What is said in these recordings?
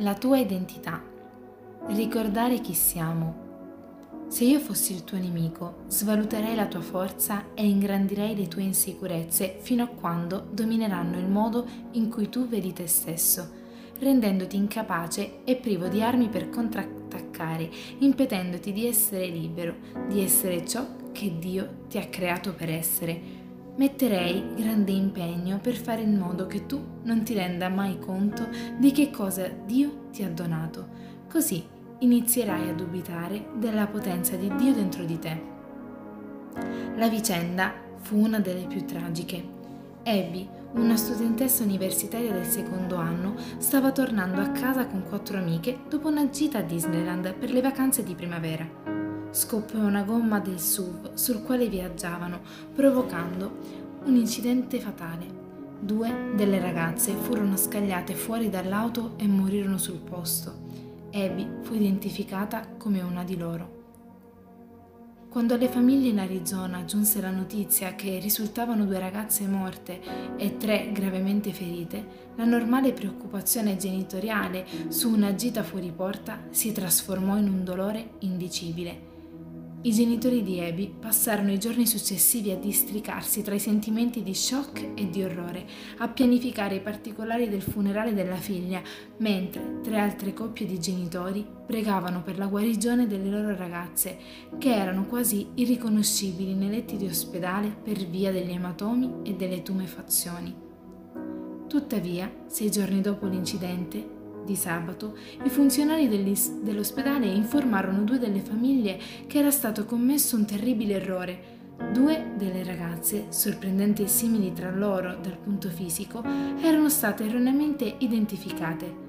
La tua identità. Ricordare chi siamo. Se io fossi il tuo nemico, svaluterei la tua forza e ingrandirei le tue insicurezze fino a quando domineranno il modo in cui tu vedi te stesso, rendendoti incapace e privo di armi per contrattaccare, impedendoti di essere libero, di essere ciò che Dio ti ha creato per essere metterei grande impegno per fare in modo che tu non ti renda mai conto di che cosa Dio ti ha donato. Così inizierai a dubitare della potenza di Dio dentro di te. La vicenda fu una delle più tragiche. Abby, una studentessa universitaria del secondo anno, stava tornando a casa con quattro amiche dopo una gita a Disneyland per le vacanze di primavera scoppiò una gomma del SUV sul quale viaggiavano, provocando un incidente fatale. Due delle ragazze furono scagliate fuori dall'auto e morirono sul posto. Abby fu identificata come una di loro. Quando alle famiglie in Arizona giunse la notizia che risultavano due ragazze morte e tre gravemente ferite, la normale preoccupazione genitoriale su una gita fuori porta si trasformò in un dolore indicibile. I genitori di Abby passarono i giorni successivi a districarsi tra i sentimenti di shock e di orrore, a pianificare i particolari del funerale della figlia, mentre tre altre coppie di genitori pregavano per la guarigione delle loro ragazze, che erano quasi irriconoscibili nei letti di ospedale per via degli ematomi e delle tumefazioni. Tuttavia, sei giorni dopo l'incidente, di sabato, i funzionari dell'ospedale informarono due delle famiglie che era stato commesso un terribile errore. Due delle ragazze, sorprendenti e simili tra loro dal punto fisico, erano state erroneamente identificate.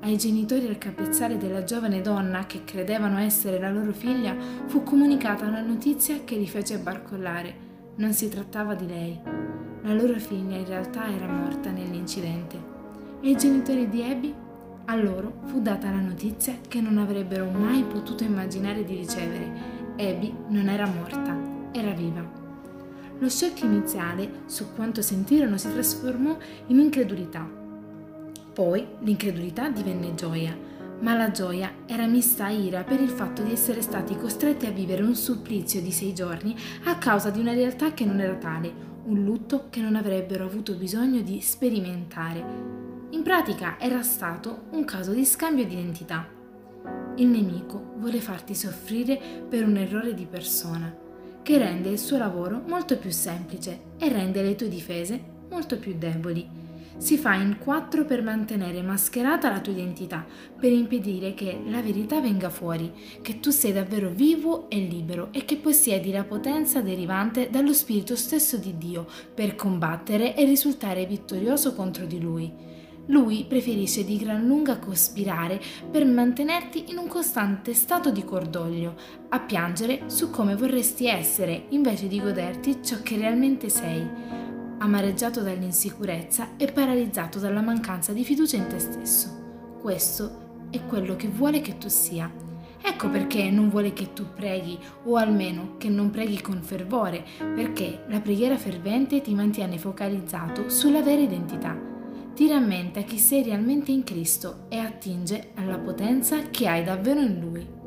Ai genitori al capezzale della giovane donna che credevano essere la loro figlia fu comunicata una notizia che li fece barcollare. Non si trattava di lei. La loro figlia in realtà era morta nell'incidente. E i genitori di Abby a loro fu data la notizia che non avrebbero mai potuto immaginare di ricevere. Abby non era morta, era viva. Lo shock iniziale su quanto sentirono si trasformò in incredulità. Poi l'incredulità divenne gioia, ma la gioia era mista a ira per il fatto di essere stati costretti a vivere un supplizio di sei giorni a causa di una realtà che non era tale, un lutto che non avrebbero avuto bisogno di sperimentare. In pratica era stato un caso di scambio di identità. Il nemico vuole farti soffrire per un errore di persona, che rende il suo lavoro molto più semplice e rende le tue difese molto più deboli. Si fa in quattro per mantenere mascherata la tua identità, per impedire che la verità venga fuori, che tu sei davvero vivo e libero e che possiedi la potenza derivante dallo Spirito stesso di Dio per combattere e risultare vittorioso contro di Lui. Lui preferisce di gran lunga cospirare per mantenerti in un costante stato di cordoglio, a piangere su come vorresti essere invece di goderti ciò che realmente sei, amareggiato dall'insicurezza e paralizzato dalla mancanza di fiducia in te stesso. Questo è quello che vuole che tu sia. Ecco perché non vuole che tu preghi, o almeno che non preghi con fervore, perché la preghiera fervente ti mantiene focalizzato sulla vera identità ti rammenta chi sei realmente in Cristo e attinge alla potenza che hai davvero in Lui.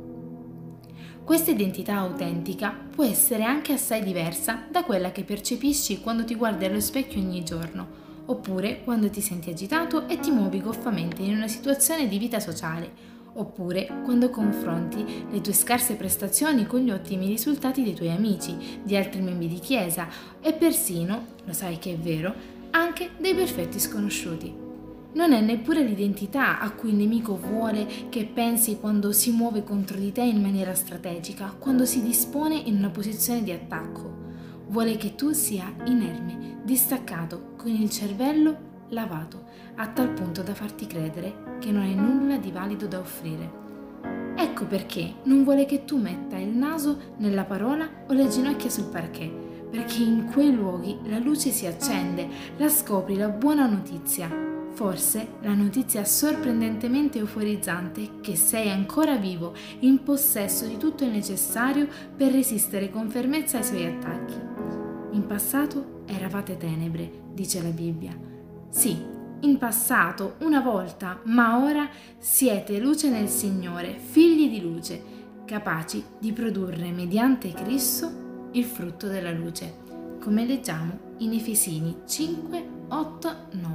Questa identità autentica può essere anche assai diversa da quella che percepisci quando ti guardi allo specchio ogni giorno, oppure quando ti senti agitato e ti muovi goffamente in una situazione di vita sociale, oppure quando confronti le tue scarse prestazioni con gli ottimi risultati dei tuoi amici, di altri membri di chiesa e persino, lo sai che è vero, anche dei perfetti sconosciuti. Non è neppure l'identità a cui il nemico vuole che pensi quando si muove contro di te in maniera strategica, quando si dispone in una posizione di attacco. Vuole che tu sia inerme, distaccato, con il cervello lavato, a tal punto da farti credere che non hai nulla di valido da offrire. Ecco perché non vuole che tu metta il naso nella parola o le ginocchia sul parquet perché in quei luoghi la luce si accende, la scopri la buona notizia. Forse la notizia sorprendentemente euforizzante che sei ancora vivo, in possesso di tutto il necessario per resistere con fermezza ai suoi attacchi. In passato eravate tenebre, dice la Bibbia. Sì, in passato, una volta, ma ora siete luce nel Signore, figli di luce, capaci di produrre mediante Cristo il frutto della luce, come leggiamo in Efesini 5, 8, 9.